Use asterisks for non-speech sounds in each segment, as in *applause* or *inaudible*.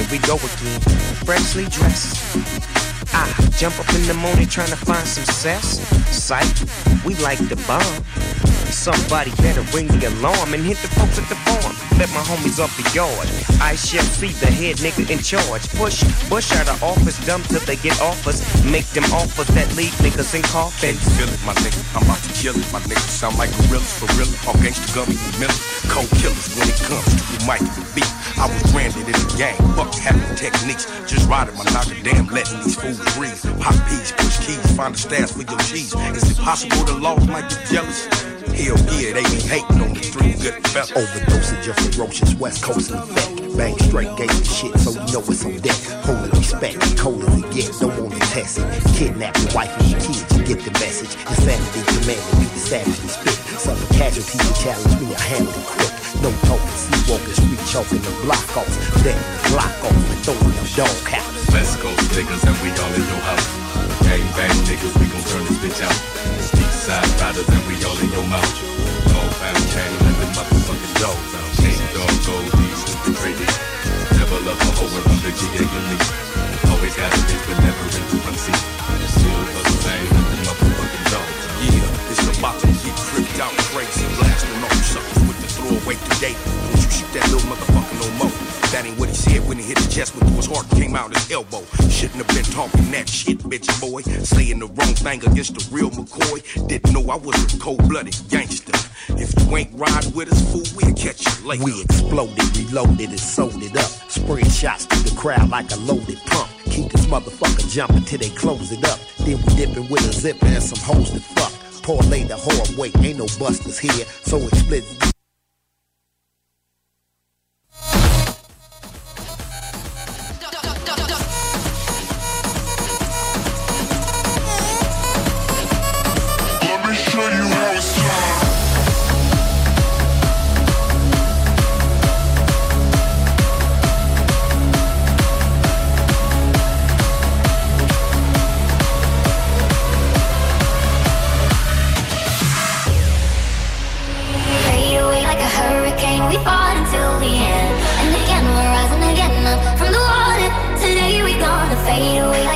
Here we go again, freshly dressed. I jump up in the morning trying to find some cess. Sight, we like the bomb. Somebody better ring the alarm and hit the folks at the farm. Let my homies off the yard. I shall see the head nigga in charge. Push Bush out of office, dumb till they get offers. Make them offers that leave niggas in coffins. Feel it, my nigga. I'm about to kill it, my nigga. Sound like gorillas for real. All gangsta gummy and mental. Cold killers when it comes to the mic and the beat. I was branded in the gang. Fuck having techniques. Just riding my knocker damn, letting these fools breathe. Pop peas, push keys, find a stash for your cheese. Is it possible the laws might get jealous? Hell yeah, they be hating on the three good fellas. Overdosage of ferocious West Coast effect. Bang straight gave the shit, so you know it's on deck. Holy respect, cold as it gets, don't wanna test it. Kidnap your wife and your kids, you get the message. Insanity commanded me to savagely spit. Some casualties challenge me, I handle it quick. No talking, sleepwalking, street choking the block off. Then block off and throwing them dog house. West Coast niggas and we all in your house. Gang bang niggas, we gon' turn this bitch out. East side riders and we all in your mouth. All found chain and the motherfucking dogs out. King dog gold, these stupid trading. Never love a hoe around the GA elite. Always got a bitch but never in the front seat. Still the same and the motherfucking dogs out. Yeah, it's about to get tripped out crazy. Throwaway today. Don't you shoot that little motherfucker no more. That ain't what he said when he hit the chest with his heart came out his elbow. Shouldn't have been talking that shit, bitch boy. Saying the wrong thing against the real McCoy. Didn't know I was a cold-blooded gangster. If you ain't ride with us, fool, we'll catch you later. We exploded, reloaded, and sold it up. Spread shots through the crowd like a loaded pump. Keep this motherfucker jumping till they close it up. Then we dipping with a zipper and some hoes to fuck. Poor lay the whore way. ain't no busters here. So explicit. Fade away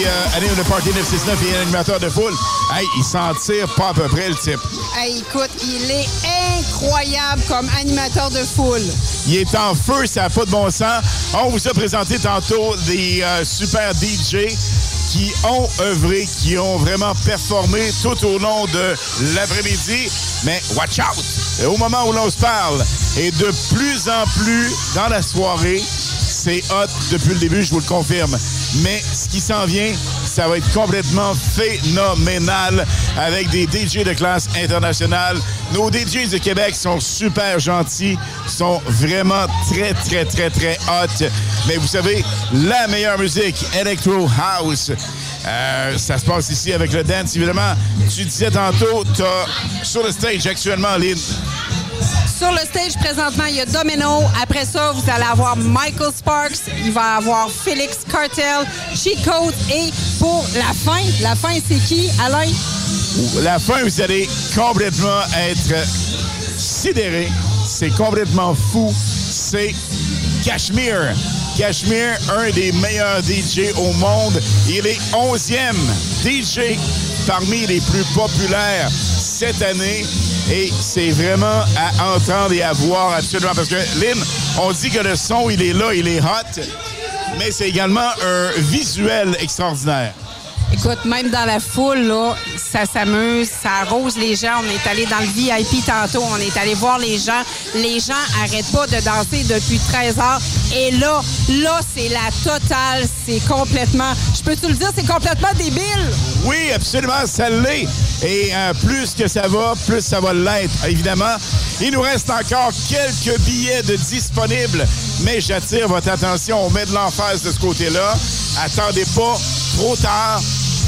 Qui euh, Party 969 et est animateur de foule, hey, il s'en tire pas à peu près le type. Hey, écoute, il est incroyable comme animateur de foule. Il est en feu, ça n'a pas de bon sens. On vous a présenté tantôt des euh, super DJ qui ont œuvré, qui ont vraiment performé tout au long de l'après-midi. Mais watch out! Au moment où l'on se parle, et de plus en plus dans la soirée, c'est hot depuis le début, je vous le confirme. Mais qui s'en vient, ça va être complètement phénoménal avec des DJ de classe internationale. Nos DJs de Québec sont super gentils, sont vraiment très, très, très, très hot. Mais vous savez, la meilleure musique, Electro House, euh, ça se passe ici avec le dance, évidemment. Tu disais tantôt, tu as sur le stage actuellement, Lynn, Sur le stage, présentement, il y a Domino. Après ça, vous allez avoir Michael Sparks. Il va avoir Félix Cartel, Code. Et pour la fin, la fin, c'est qui, Alain? la fin, vous allez complètement être sidéré. C'est complètement fou. C'est Cashmere. Cashmere, un des meilleurs DJ au monde. Il est 11e DJ parmi les plus populaires cette année. Et c'est vraiment à entendre et à voir absolument. Parce que, Lynn, on dit que le son, il est là, il est hot. Mais c'est également un visuel extraordinaire. Écoute, même dans la foule, là, ça s'amuse, ça arrose les gens. On est allé dans le VIP tantôt, on est allé voir les gens. Les gens arrêtent pas de danser depuis 13 heures. Et là, là, c'est la totale. C'est complètement, je peux te le dire, c'est complètement débile? Oui, absolument, ça l'est. Et euh, plus que ça va, plus ça va l'être, évidemment. Il nous reste encore quelques billets de disponibles, mais j'attire votre attention. On met de l'emphase de ce côté-là. Attendez pas trop tard.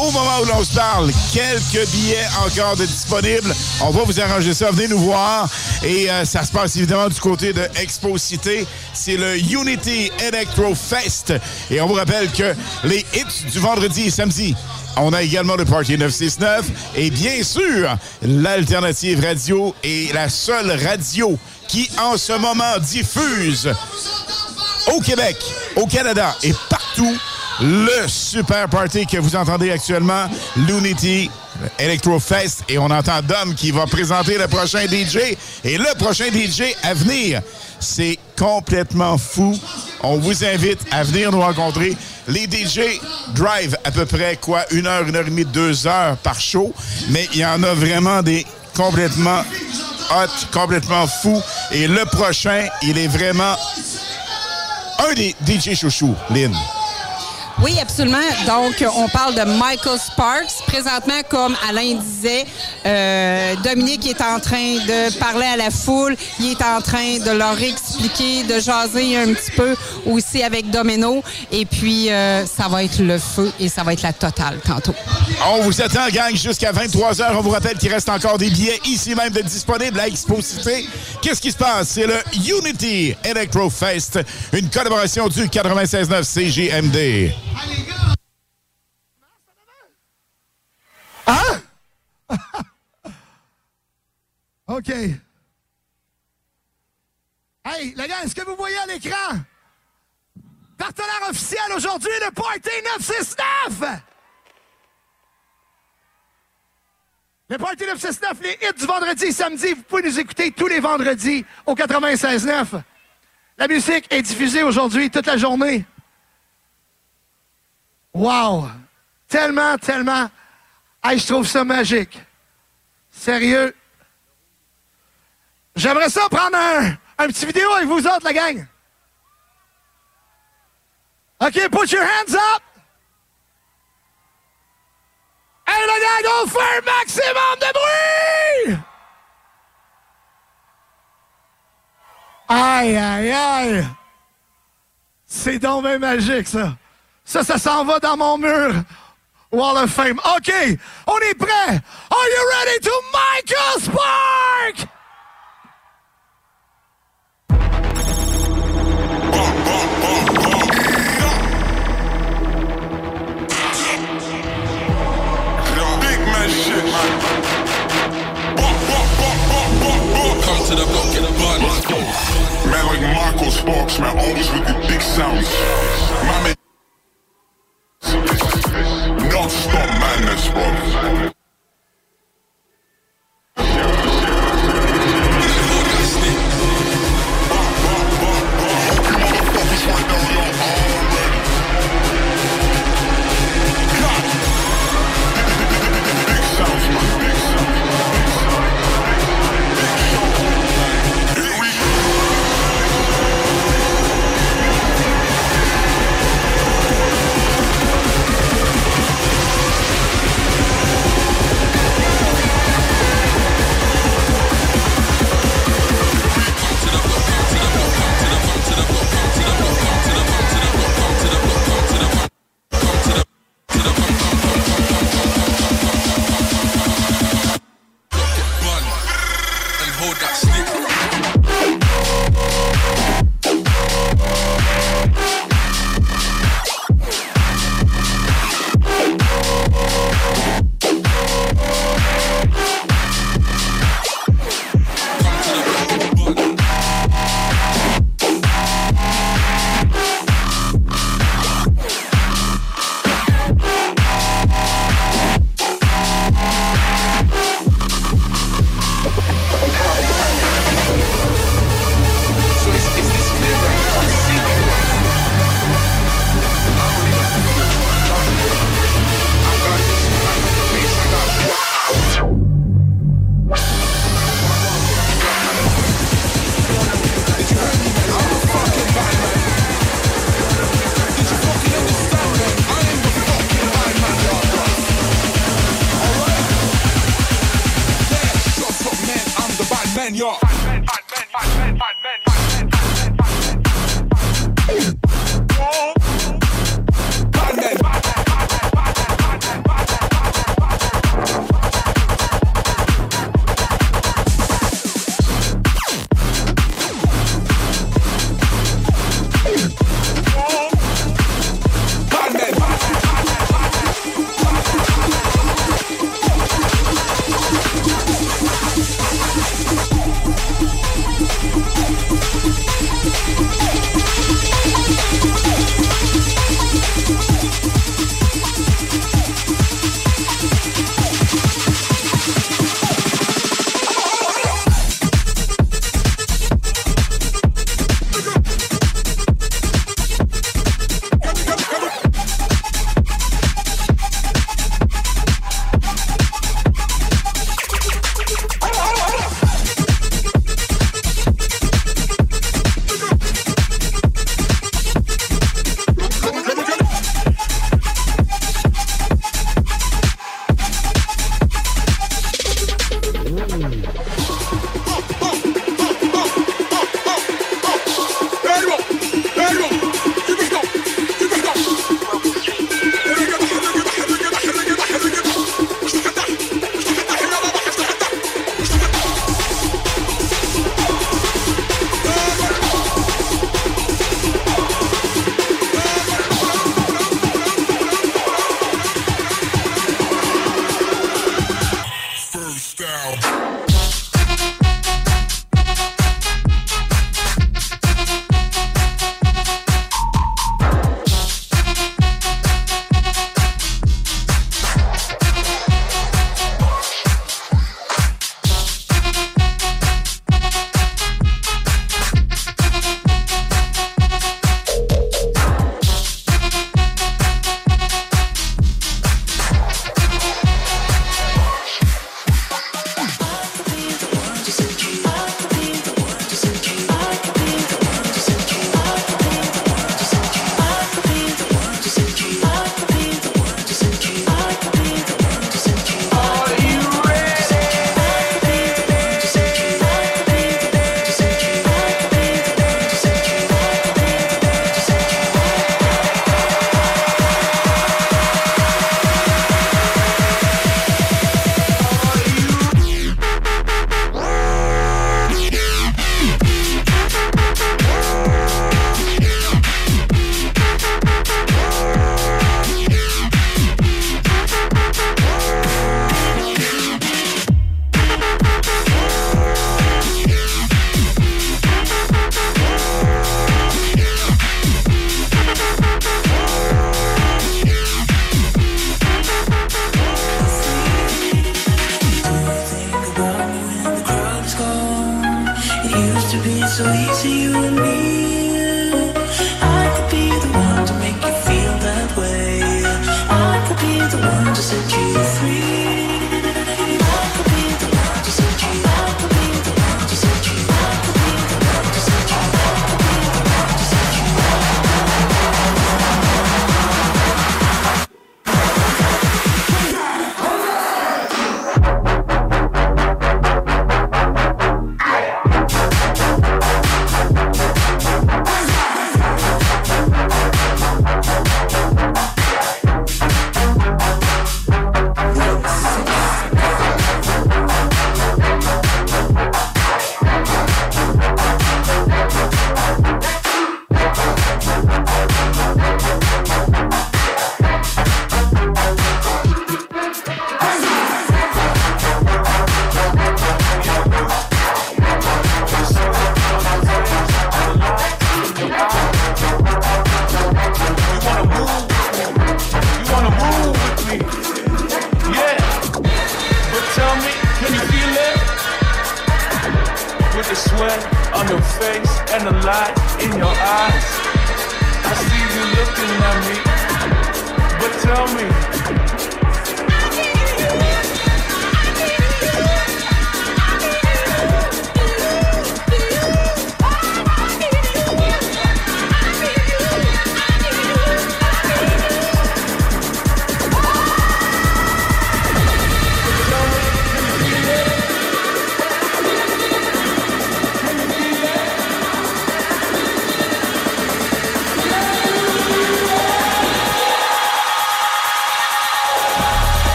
Au moment où l'on se parle, quelques billets encore de disponibles. On va vous arranger ça. Venez nous voir. Et euh, ça se passe évidemment du côté de Expo Cité. C'est le Unity Electro Fest. Et on vous rappelle que les hits du vendredi et samedi on a également le Party 969 et bien sûr, l'Alternative Radio est la seule radio qui en ce moment diffuse au Québec, au Canada et partout le super party que vous entendez actuellement, l'Unity Electro Fest. Et on entend Dom qui va présenter le prochain DJ. Et le prochain DJ à venir, c'est complètement fou. On vous invite à venir nous rencontrer. Les DJ drive à peu près quoi, une heure, une heure et demie, deux heures par show. Mais il y en a vraiment des complètement hot, complètement fou. Et le prochain, il est vraiment un des DJ chouchous, Lynn. Oui, absolument. Donc, on parle de Michael Sparks. Présentement, comme Alain disait, euh, Dominique est en train de parler à la foule. Il est en train de leur expliquer, de jaser un petit peu aussi avec Domino. Et puis, euh, ça va être le feu et ça va être la totale tantôt. On vous attend, gang, jusqu'à 23h. On vous rappelle qu'il reste encore des billets ici même de disponibles à Exposité. Qu'est-ce qui se passe? C'est le Unity Electro Fest, une collaboration du 96.9 CGMD. Hein? *laughs* OK. Hey, les gars, est-ce que vous voyez à l'écran? Partenaire officiel aujourd'hui, le Party 969! Le Party 969, les hits du vendredi et samedi, vous pouvez nous écouter tous les vendredis au 96.9. La musique est diffusée aujourd'hui toute la journée. Wow! Tellement, tellement. Hey, je trouve ça magique. Sérieux? J'aimerais ça prendre un, un petit vidéo avec vous autres, la gang. OK, put your hands up. Hey, la gang, on fait un maximum de bruit! Aïe, aïe, aïe. C'est donc magique, ça. Ça, ça s'en va dans mon mur. Wall of Fame. OK, on est prêt. Are you ready to Michael Spark? Big man shit, man. Come to the block, get a bun. Man like Michael Sparks, man, always with the big sounds. Man, Non-stop madness, bro.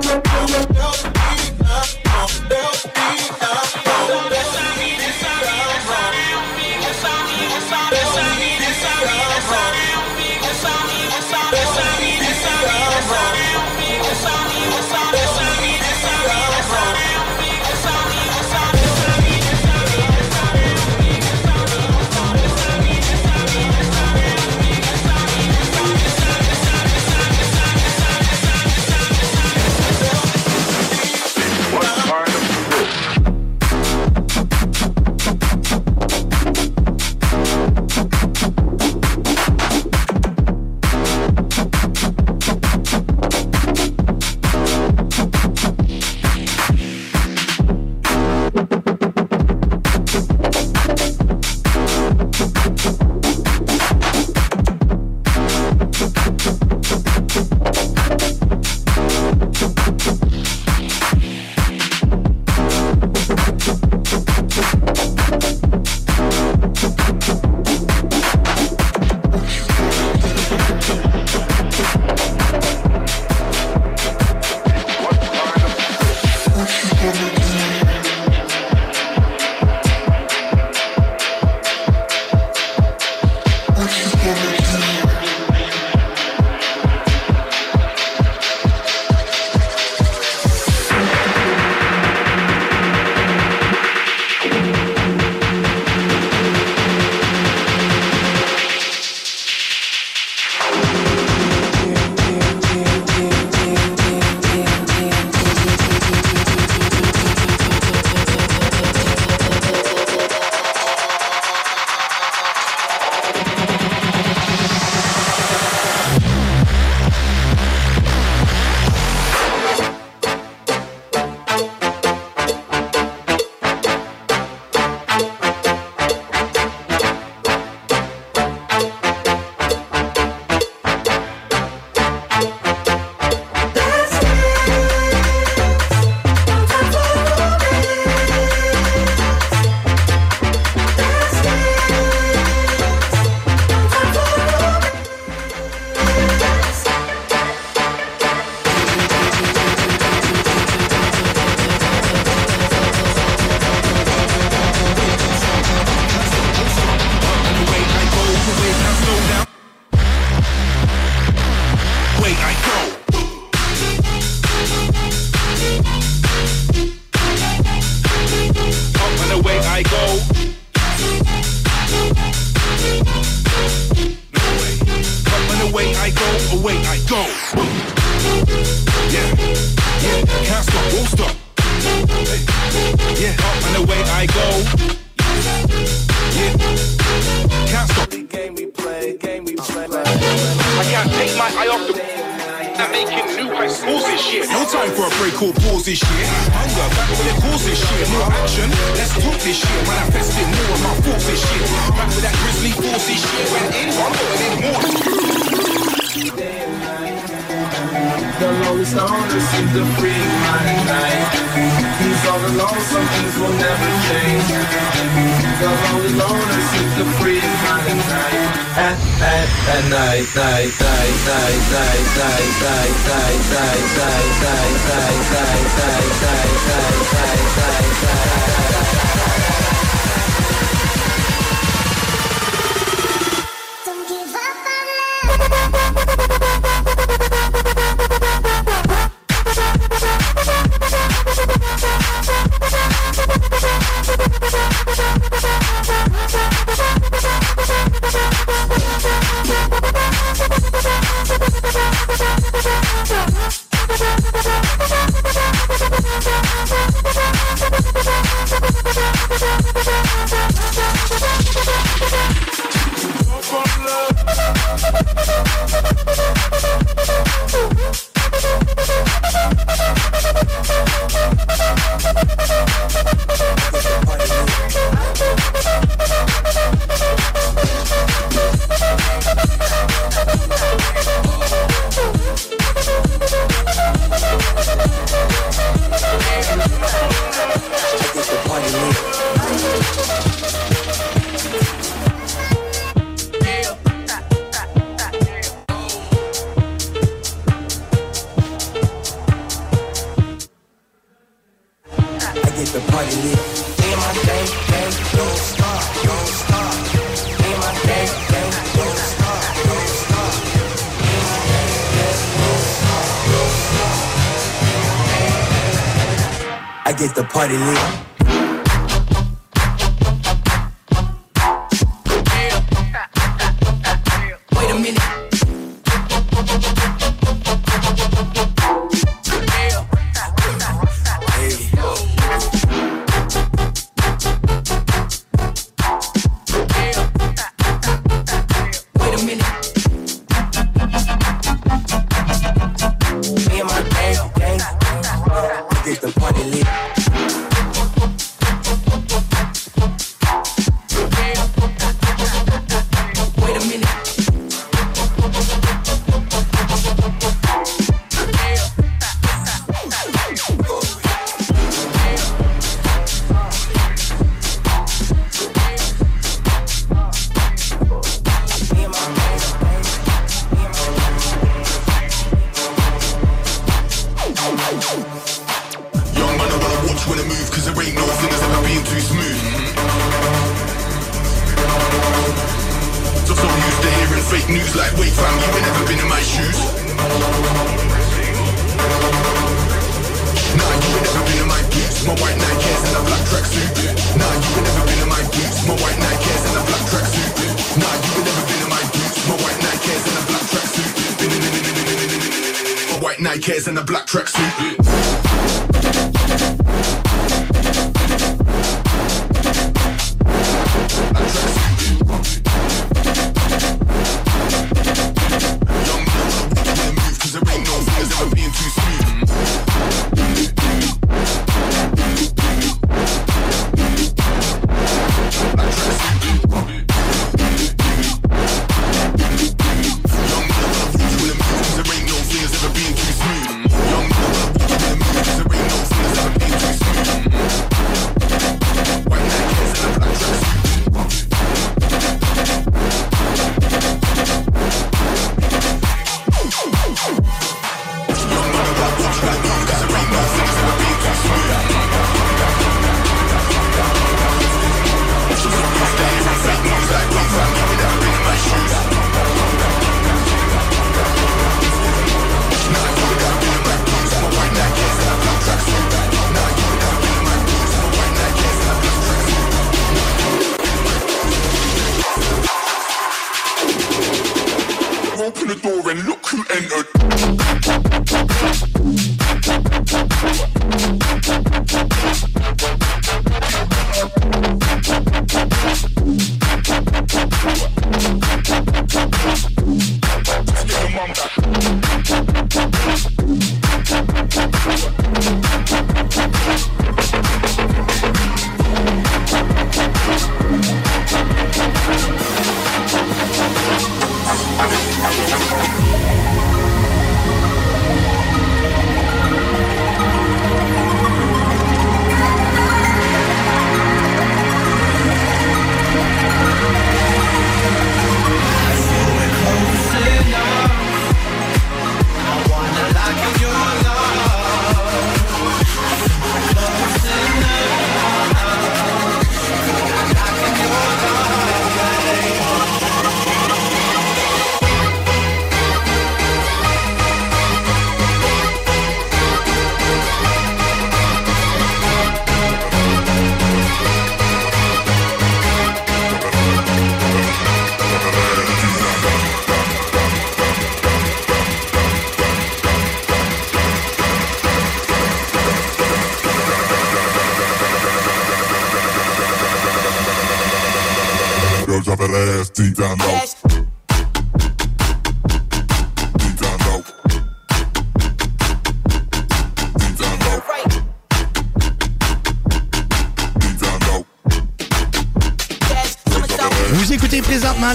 Yo, yo, yo. Everybody lit.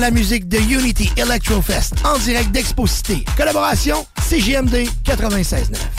la musique de Unity Electrofest en direct d'Expo Cité. Collaboration CGMD 96.9.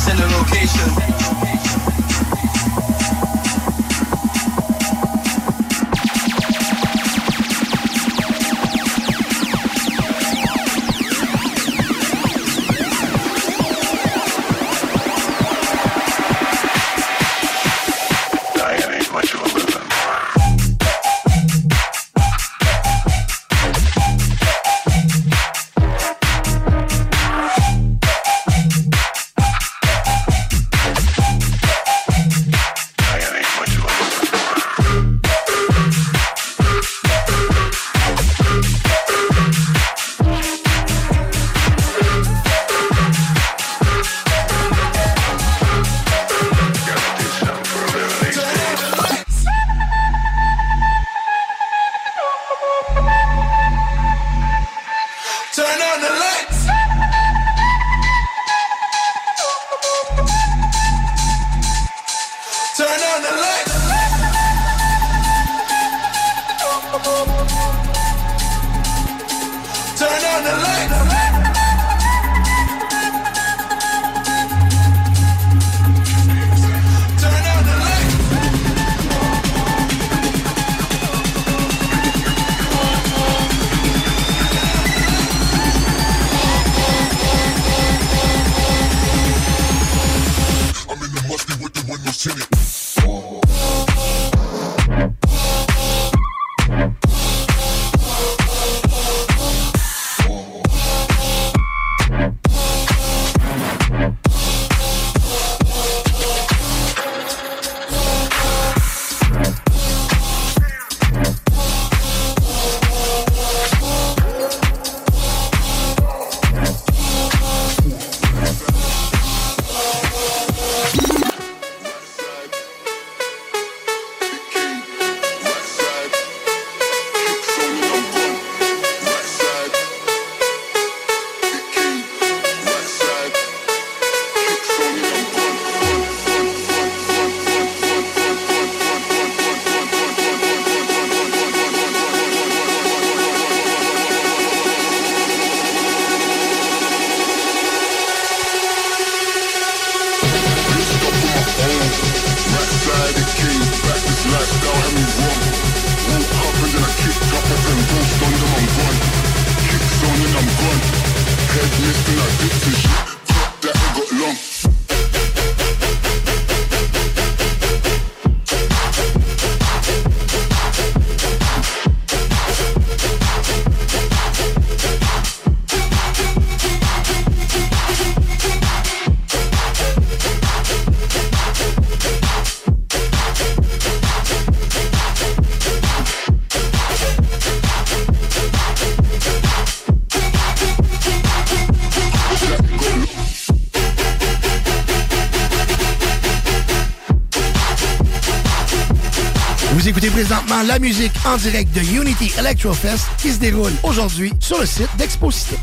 send a location. la musique en direct de Unity Electrofest qui se déroule aujourd'hui sur le site d'Exposité.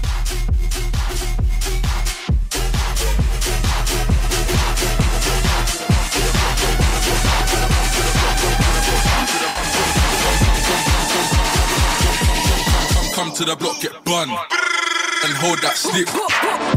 and hold that slip.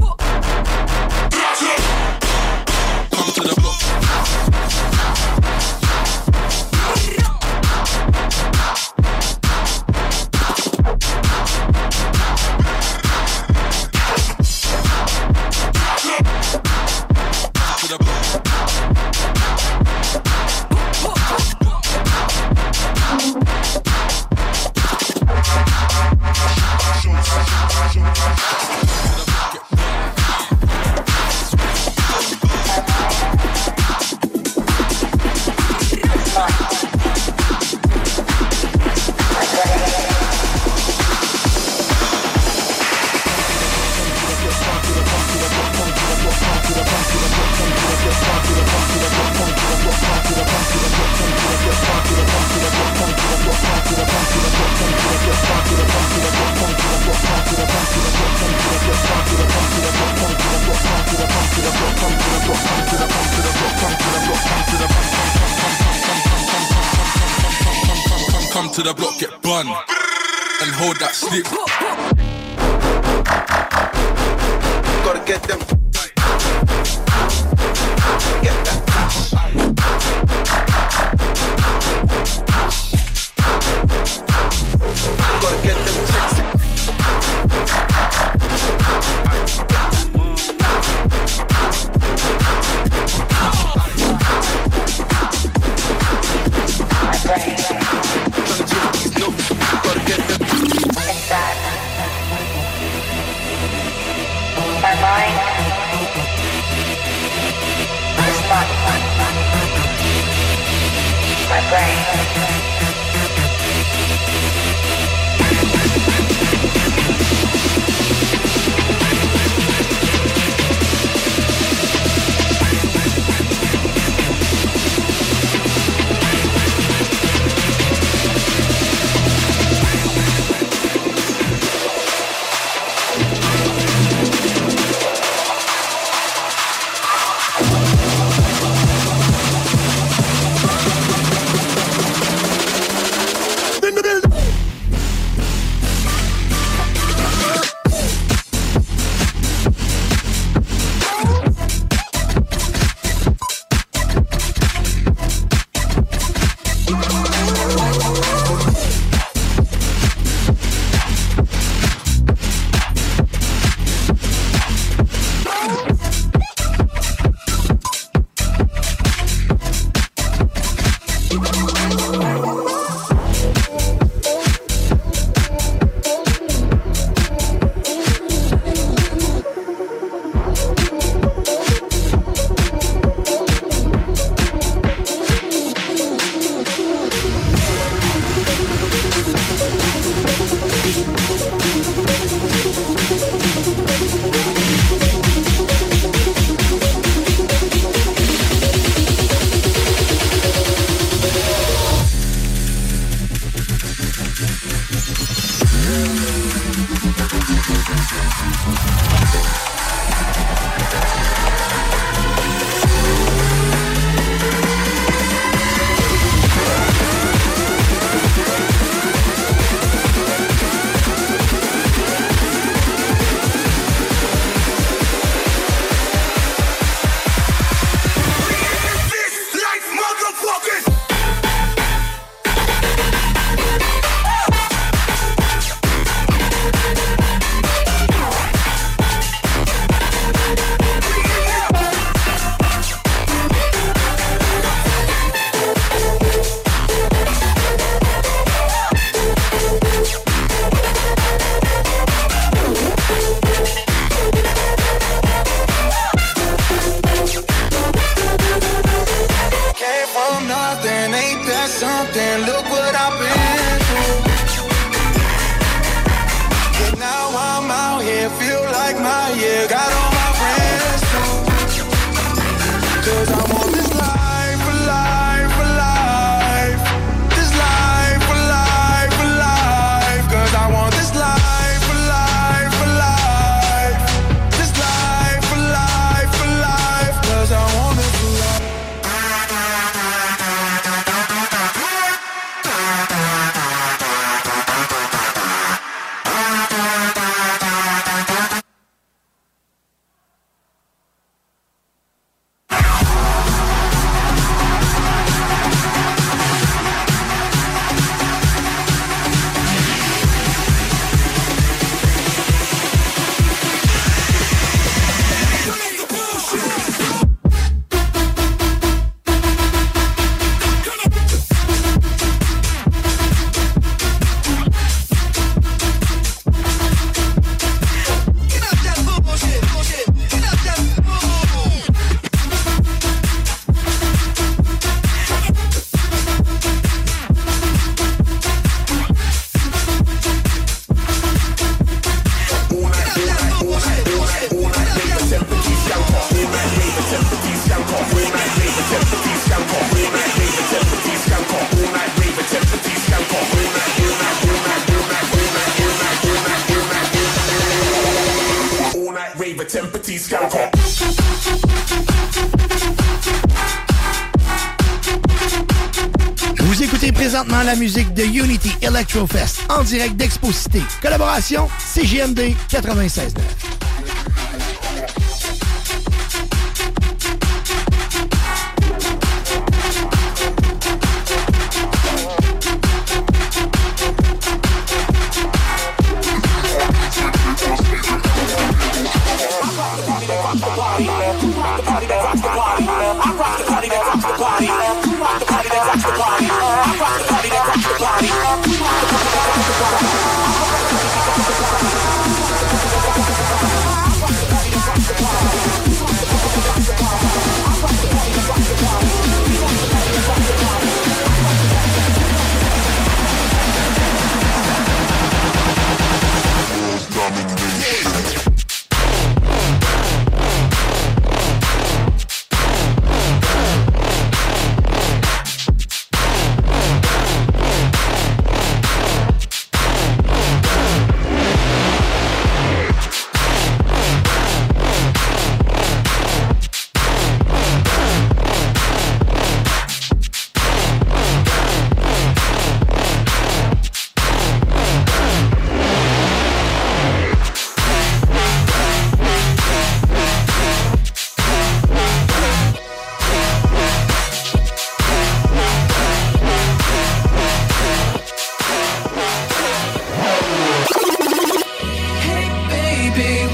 Direct d'Exposité. Collaboration CGMD 96.9.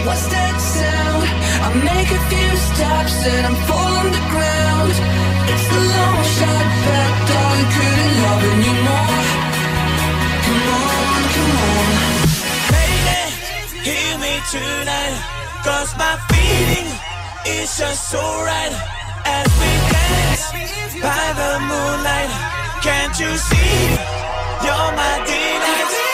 what's that sound? I make a few steps and I'm falling the ground. It's the long shot back, darling, couldn't love anymore. Come on, come on. Lady, hear me tonight. Cause my feeling is just so right. As we dance by the moonlight. Can't you see? You're my delight.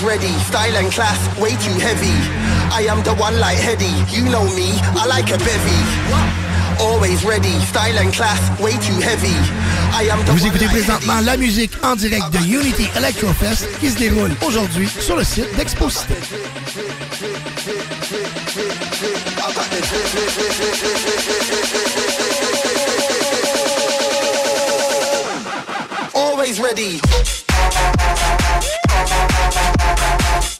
Always ready. Style and class, way too heavy. I am the one like Heady. You know me, I like a bevy. Always ready. Style and class, way too heavy. I am the Vous one écoutez présentement la musique en direct de Unity Electrofest qui se déroule aujourd'hui sur le site d'Exposité. Always ready. ¡Gracias!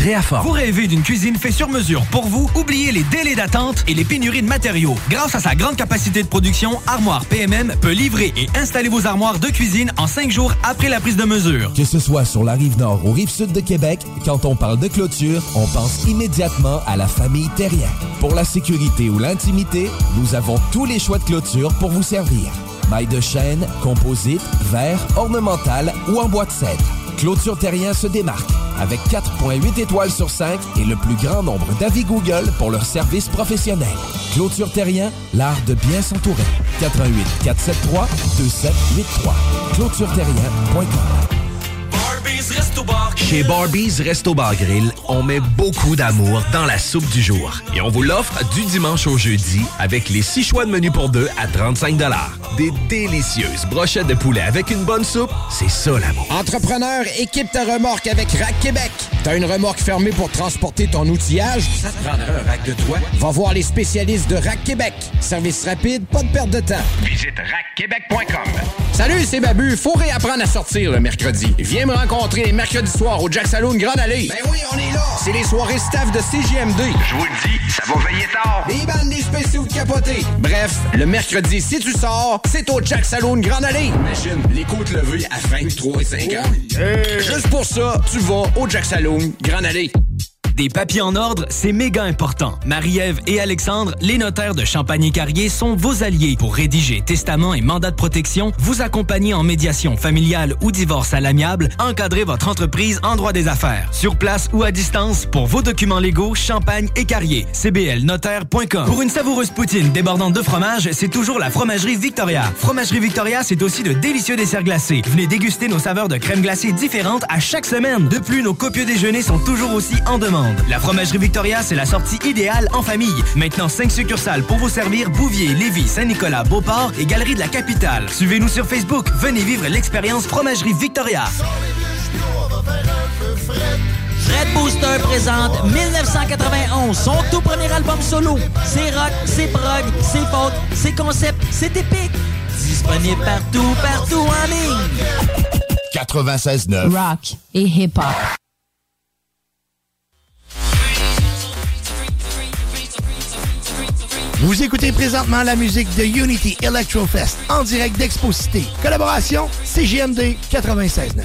Créaforme. Vous rêvez d'une cuisine faite sur mesure pour vous? Oubliez les délais d'attente et les pénuries de matériaux. Grâce à sa grande capacité de production, Armoire PMM peut livrer et installer vos armoires de cuisine en cinq jours après la prise de mesure. Que ce soit sur la rive nord ou rive sud de Québec, quand on parle de clôture, on pense immédiatement à la famille Terrien. Pour la sécurité ou l'intimité, nous avons tous les choix de clôture pour vous servir. Maille de chêne, composite, verre, ornemental ou en bois de cèdre. Clôture Terrien se démarque avec 4.8 étoiles sur 5 et le plus grand nombre d'avis Google pour leur service professionnel. Clôture Terrien, l'art de bien s'entourer. 88 473 2783. ClôtureTerrien.com Chez Barbies Resto Bar Grill, on met beaucoup d'amour dans la soupe du jour. Et on vous l'offre du dimanche au jeudi avec les six choix de menu pour deux à 35 Des délicieuses brochettes de poulet avec une bonne soupe, c'est ça l'amour. Entrepreneur, équipe ta remorque avec Rack Québec. T'as une remorque fermée pour transporter ton outillage? Ça te prendra un rack de toi? Va voir les spécialistes de Rack Québec. Service rapide, pas de perte de temps. Visite rackquebec.com. Salut, c'est Babu. Faut réapprendre à sortir le mercredi. Viens me rencontrer les mercredis soirs au Jack Saloon Grande Allée. Ben oui, on est là. C'est les soirées staff de CGMD. Je vous le dis, ça va veiller tard. Des bandes, des spéciaux de capotés. Bref, le mercredi, si tu sors, c'est au Jack Saloon Grande Allée. Imagine, les côtes levées à 23 et 50. Juste pour ça, tu vas au Jack Saloon Grande Allée. Des papiers en ordre, c'est méga important. Marie-Ève et Alexandre, les notaires de Champagne-Carrier, sont vos alliés pour rédiger testament et mandat de protection, vous accompagner en médiation familiale ou divorce à l'amiable, encadrer votre entreprise en droit des affaires. Sur place ou à distance, pour vos documents légaux, Champagne et Carrier. cblnotaire.com. Pour une savoureuse poutine débordante de fromage, c'est toujours la Fromagerie Victoria. Fromagerie Victoria, c'est aussi de délicieux desserts glacés. Venez déguster nos saveurs de crème glacée différentes à chaque semaine. De plus, nos copieux déjeuners sont toujours aussi en demande. La Fromagerie Victoria, c'est la sortie idéale en famille. Maintenant, 5 succursales pour vous servir Bouvier, Lévis, Saint-Nicolas, Beauport et Galerie de la Capitale. Suivez-nous sur Facebook. Venez vivre l'expérience Fromagerie Victoria. Fred Booster présente 1991, son tout premier album solo. C'est rock, c'est prog, c'est folk, c'est concept, c'est épique. Disponible partout, partout en ligne. 96.9. Rock et hip-hop. Vous écoutez présentement la musique de Unity Electrofest en direct d'Exposité. Collaboration CGMD 96.9.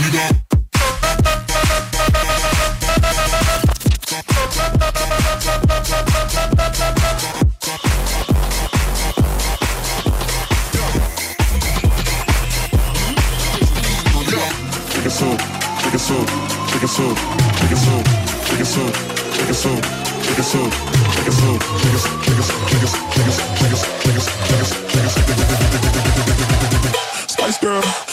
Turn it. Spice girl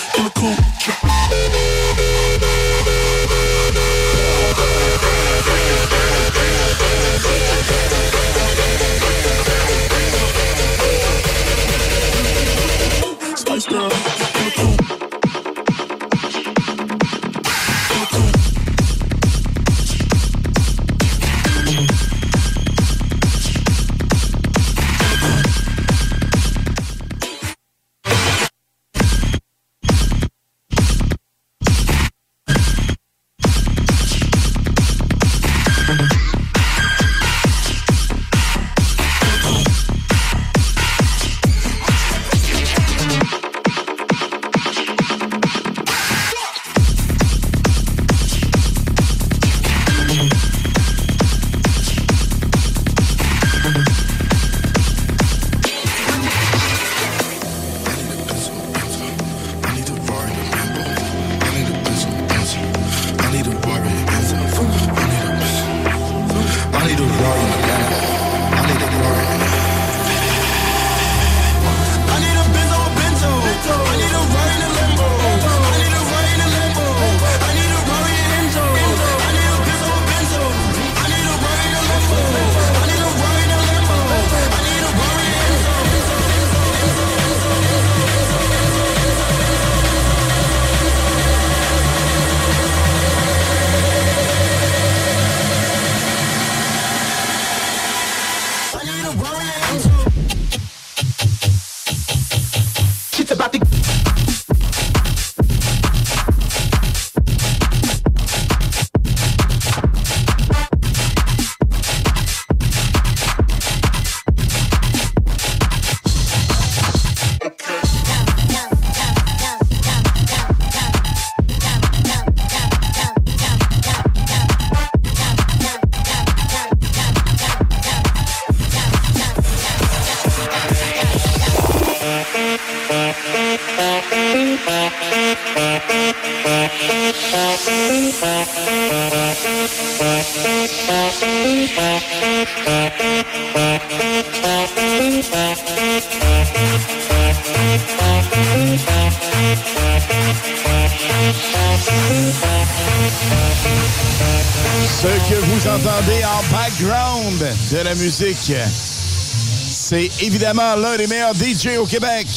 c'est évidemment l'un des meilleurs DJ au Québec.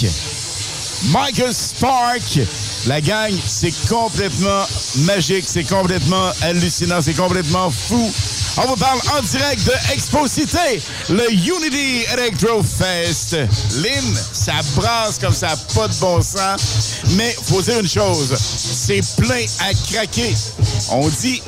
Michael Spark. La gang, c'est complètement magique, c'est complètement hallucinant, c'est complètement fou. On vous parle en direct de Expo Cité, le Unity Electro Fest. Lynn, ça brasse comme ça, pas de bon sens. Mais faut dire une chose, c'est plein à craquer. On dit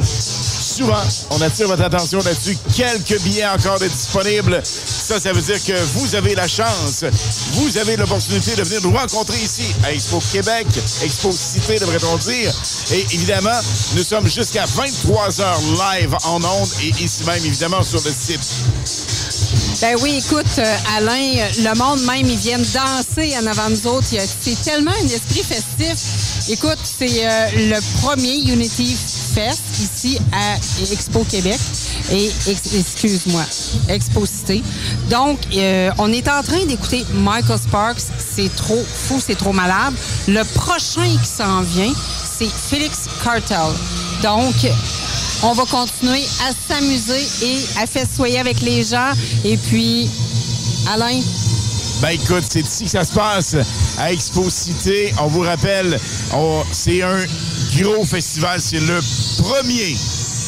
on attire votre attention là-dessus, quelques billets encore disponibles. Ça, ça veut dire que vous avez la chance, vous avez l'opportunité de venir nous rencontrer ici à Expo Québec, Expo Cité, devrait-on dire. Et évidemment, nous sommes jusqu'à 23 heures live en ondes et ici même, évidemment, sur le site. Ben oui, écoute, euh, Alain, le monde même, ils viennent danser en avant nous autres. C'est tellement un esprit festif. Écoute, c'est euh, le premier Unity Fest ici à Expo Québec. Et, ex- excuse-moi, Expo Cité. Donc, euh, on est en train d'écouter Michael Sparks. C'est trop fou, c'est trop malade. Le prochain qui s'en vient, c'est Félix Cartel. Donc, on va continuer à s'amuser et à festoyer avec les gens. Et puis, Alain, Ben écoute, c'est ici que ça se passe, à Expo Cité. On vous rappelle, c'est un gros festival. C'est le premier,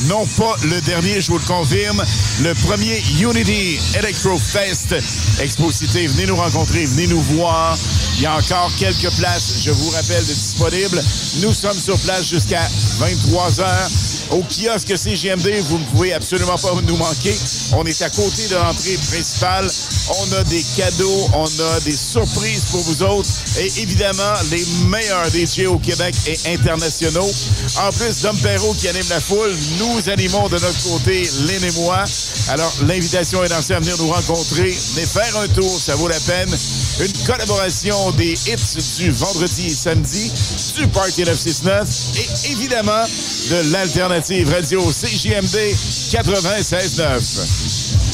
non pas le dernier, je vous le confirme, le premier Unity Electro Fest. Expo Cité, venez nous rencontrer, venez nous voir. Il y a encore quelques places, je vous rappelle, disponibles. Nous sommes sur place jusqu'à 23 heures. Au kiosque CGMD, vous ne pouvez absolument pas nous manquer. On est à côté de l'entrée principale. On a des cadeaux, on a des surprises pour vous autres et évidemment les meilleurs DJ au Québec et internationaux. En plus, Dom Perrault qui anime la foule, nous animons de notre côté, Lynn et moi. Alors, l'invitation est lancée à venir nous rencontrer, venez faire un tour, ça vaut la peine une collaboration des hits du vendredi et samedi, du Party 969 et évidemment de l'alternative radio CJMD 96.9.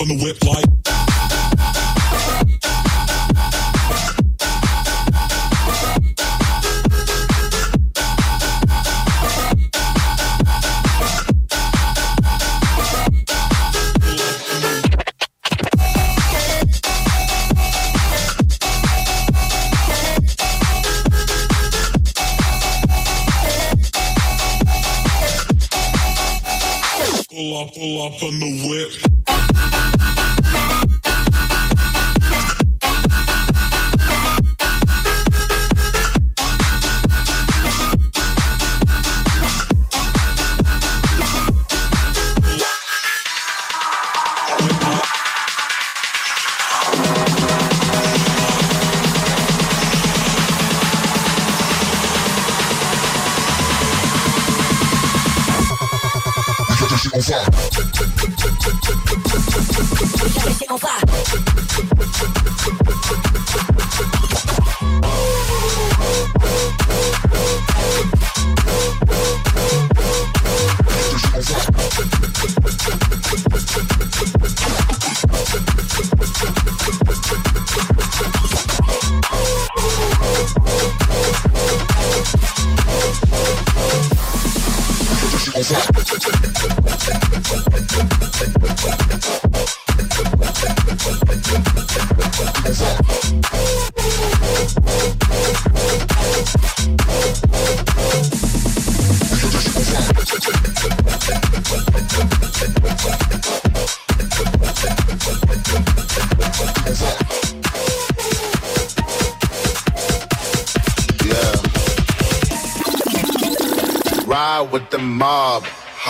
On the whip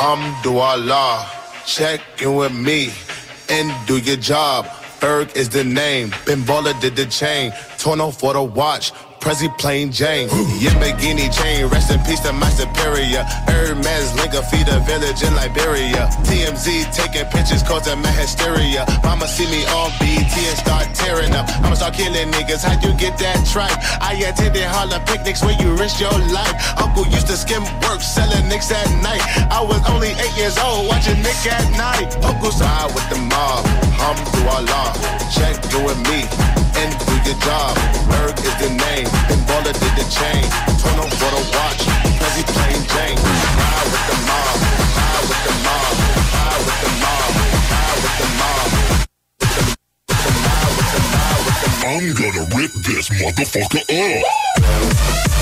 mob, Hamdulillah. Check in with me and do your job. Ferg is the name. Ben did the chain. Torno for the watch. Prezi plain Jane. Yamagini chain. Rest in peace to my superior. Hermes Linka feed a village in Liberia. TMZ taking pictures causing my hysteria. Mama see me on BT and start tearing up. I'ma start killing niggas. How you get that tripe? I attended Harlem picnics where you risk your life. Uncle used to skim work selling nicks at night. I was only eight years old watching Nick at night. Uncle side with the mob. Hum through Allah. Check you and me and do your job. Berg is the name. Ben Baller did the chain. Turn on for the watch. Prezi plain Jane. Ride with the mob. Ride with the mob. Ride with the mob. Ride with the mob. I'm gonna rip this motherfucker up.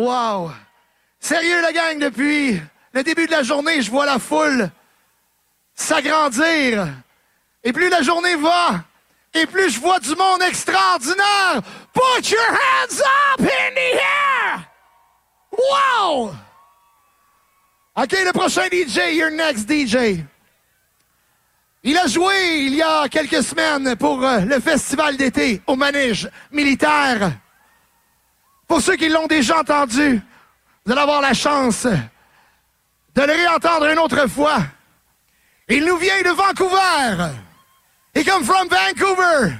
Wow! Sérieux, la gang, depuis le début de la journée, je vois la foule s'agrandir. Et plus la journée va, et plus je vois du monde extraordinaire. Put your hands up in the air! Wow! OK, le prochain DJ, your next DJ. Il a joué il y a quelques semaines pour euh, le festival d'été au manège militaire. Pour ceux qui l'ont déjà entendu, vous allez avoir la chance de le réentendre une autre fois. Il nous vient de Vancouver. He comes from Vancouver.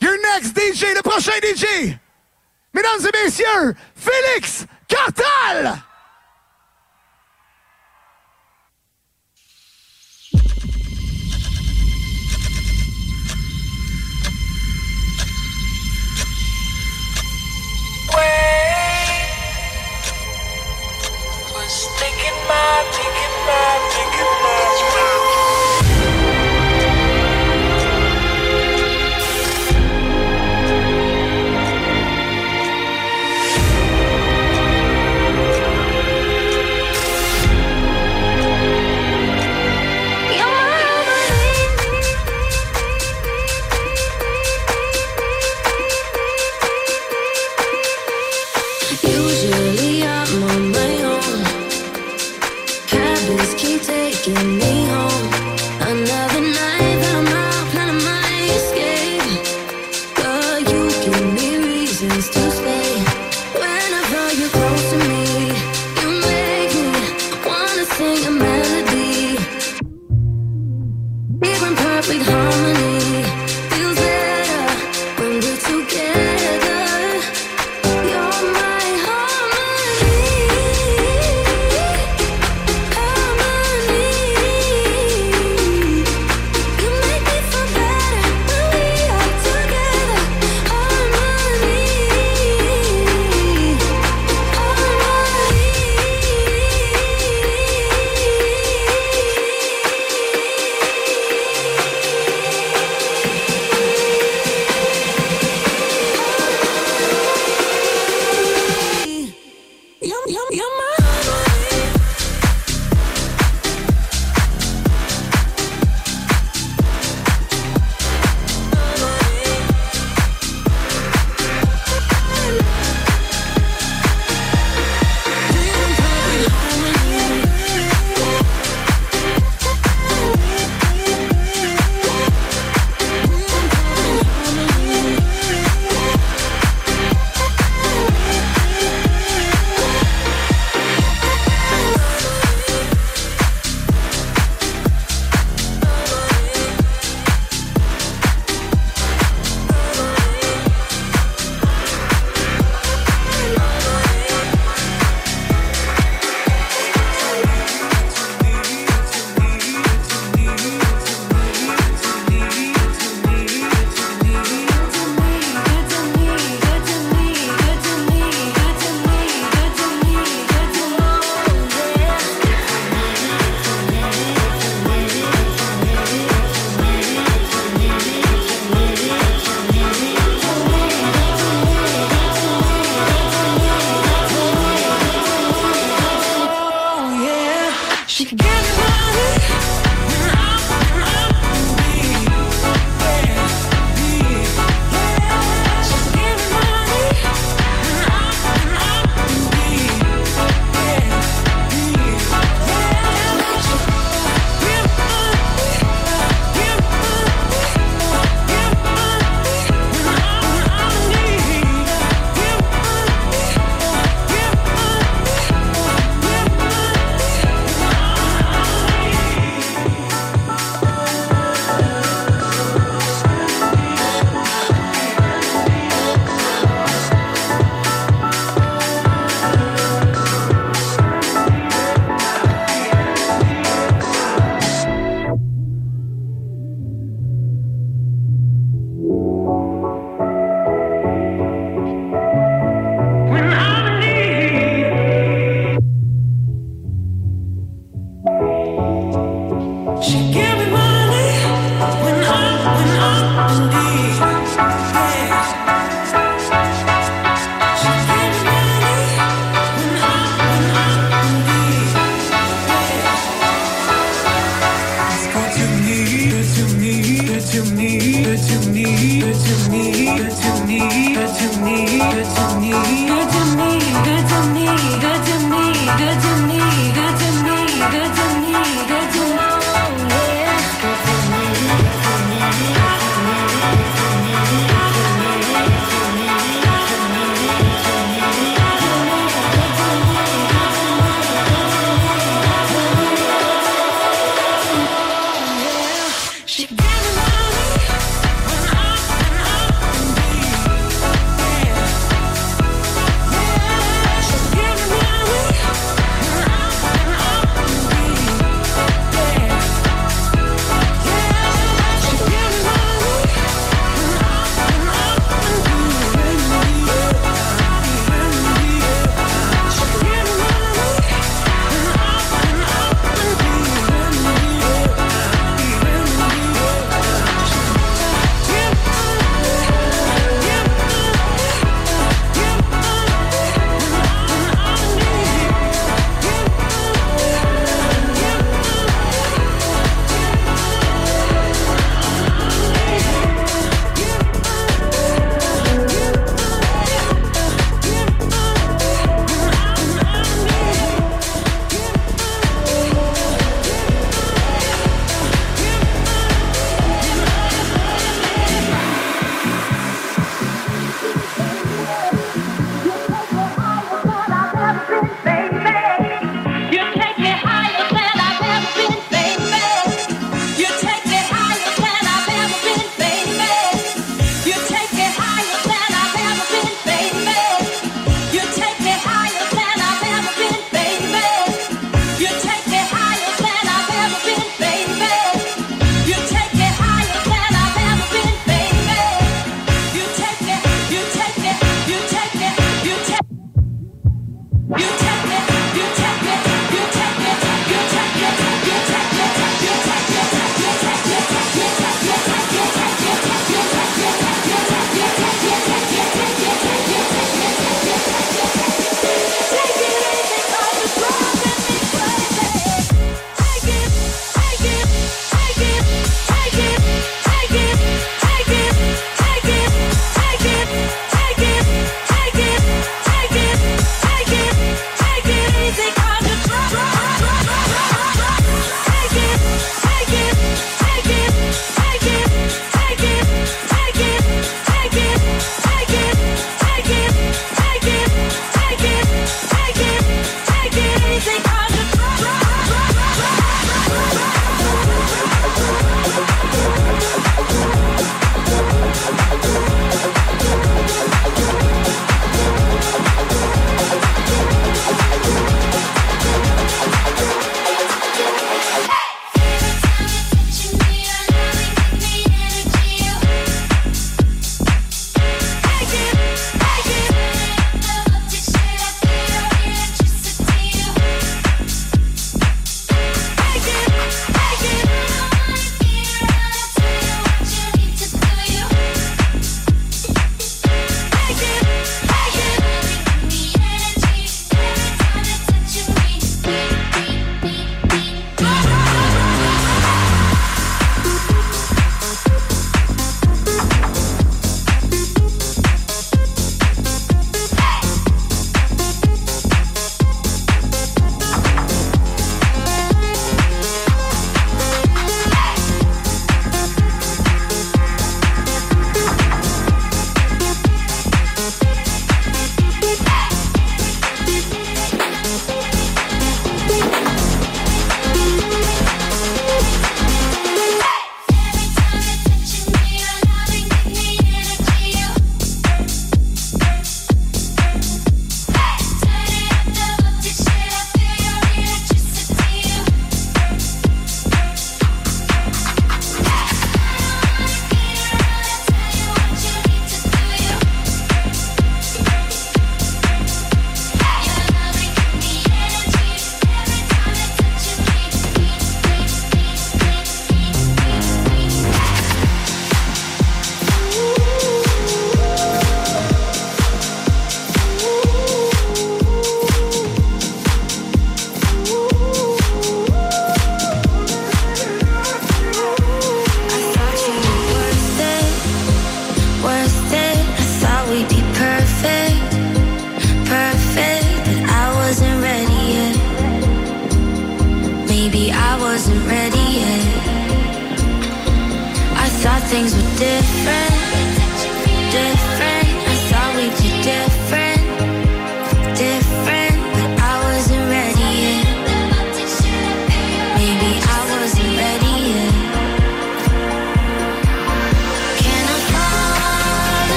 Your next DJ, le prochain DJ. Mesdames et messieurs, Félix Cartal! Was thinking my, thinking my, thinking my.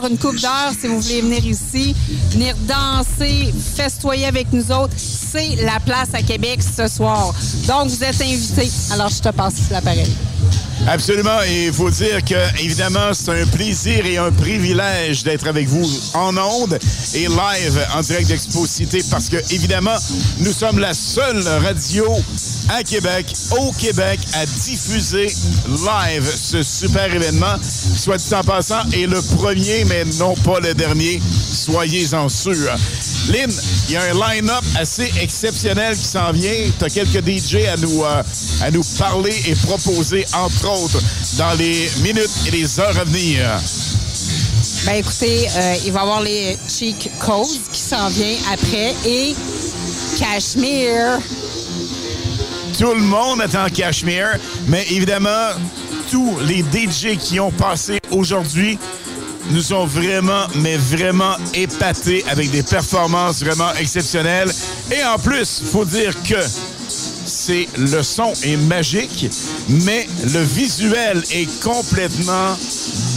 Une coupe d'heure si vous voulez venir ici, venir danser, festoyer avec nous autres. C'est la place à Québec ce soir. Donc, vous êtes invités. Alors, je te passe l'appareil. Absolument. Et il faut dire que, évidemment, c'est un plaisir et un privilège d'être avec vous en ondes et live en direct d'Expo Cité parce que, évidemment, nous sommes la seule radio à Québec, au Québec, à diffuser live ce super événement. Soit dit en passant, est le premier, mais non pas le dernier. Soyez-en sûrs. Lynn, il y a un line-up assez exceptionnel qui s'en vient. Tu as quelques DJ à nous, euh, à nous parler et proposer, entre autres, dans les minutes et les heures à venir. Ben écoutez, euh, il va y avoir les Cheek Codes qui s'en vient après et Cashmere. Tout le monde est en cachemire, mais évidemment, tous les DJ qui ont passé aujourd'hui nous ont vraiment, mais vraiment épatés avec des performances vraiment exceptionnelles. Et en plus, faut dire que c'est le son est magique, mais le visuel est complètement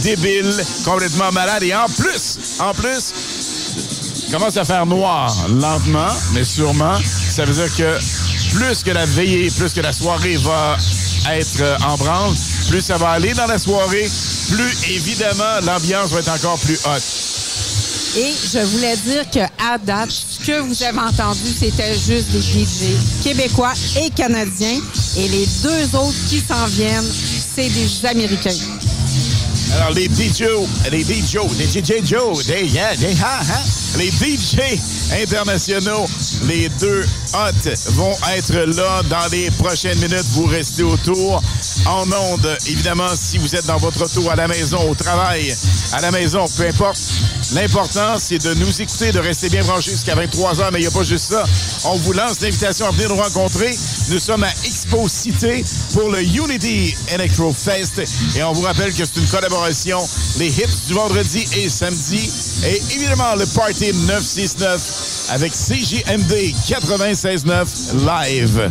débile, complètement malade. Et en plus, en plus, commence à faire noir lentement, mais sûrement. Ça veut dire que plus que la veillée, plus que la soirée va être euh, en branle, plus ça va aller dans la soirée, plus évidemment l'ambiance va être encore plus haute. Et je voulais dire que à date, ce que vous avez entendu, c'était juste des DJ québécois et canadiens. Et les deux autres qui s'en viennent, c'est des Américains. Alors, les DJ, les DJ, les DJ Joe, des yeah, des ha, ha, les DJ internationaux, les deux hot vont être là dans les prochaines minutes. Vous restez autour en onde. Évidemment, si vous êtes dans votre auto à la maison, au travail, à la maison, peu importe. L'important, c'est de nous écouter, de rester bien branchés jusqu'à 23 heures, mais il n'y a pas juste ça. On vous lance l'invitation à venir nous rencontrer. Nous sommes à Expo Cité pour le Unity Electro Fest et on vous rappelle que c'est une collaboration, les hits du vendredi et samedi et évidemment le Party 969 avec CJMD 96.9 live.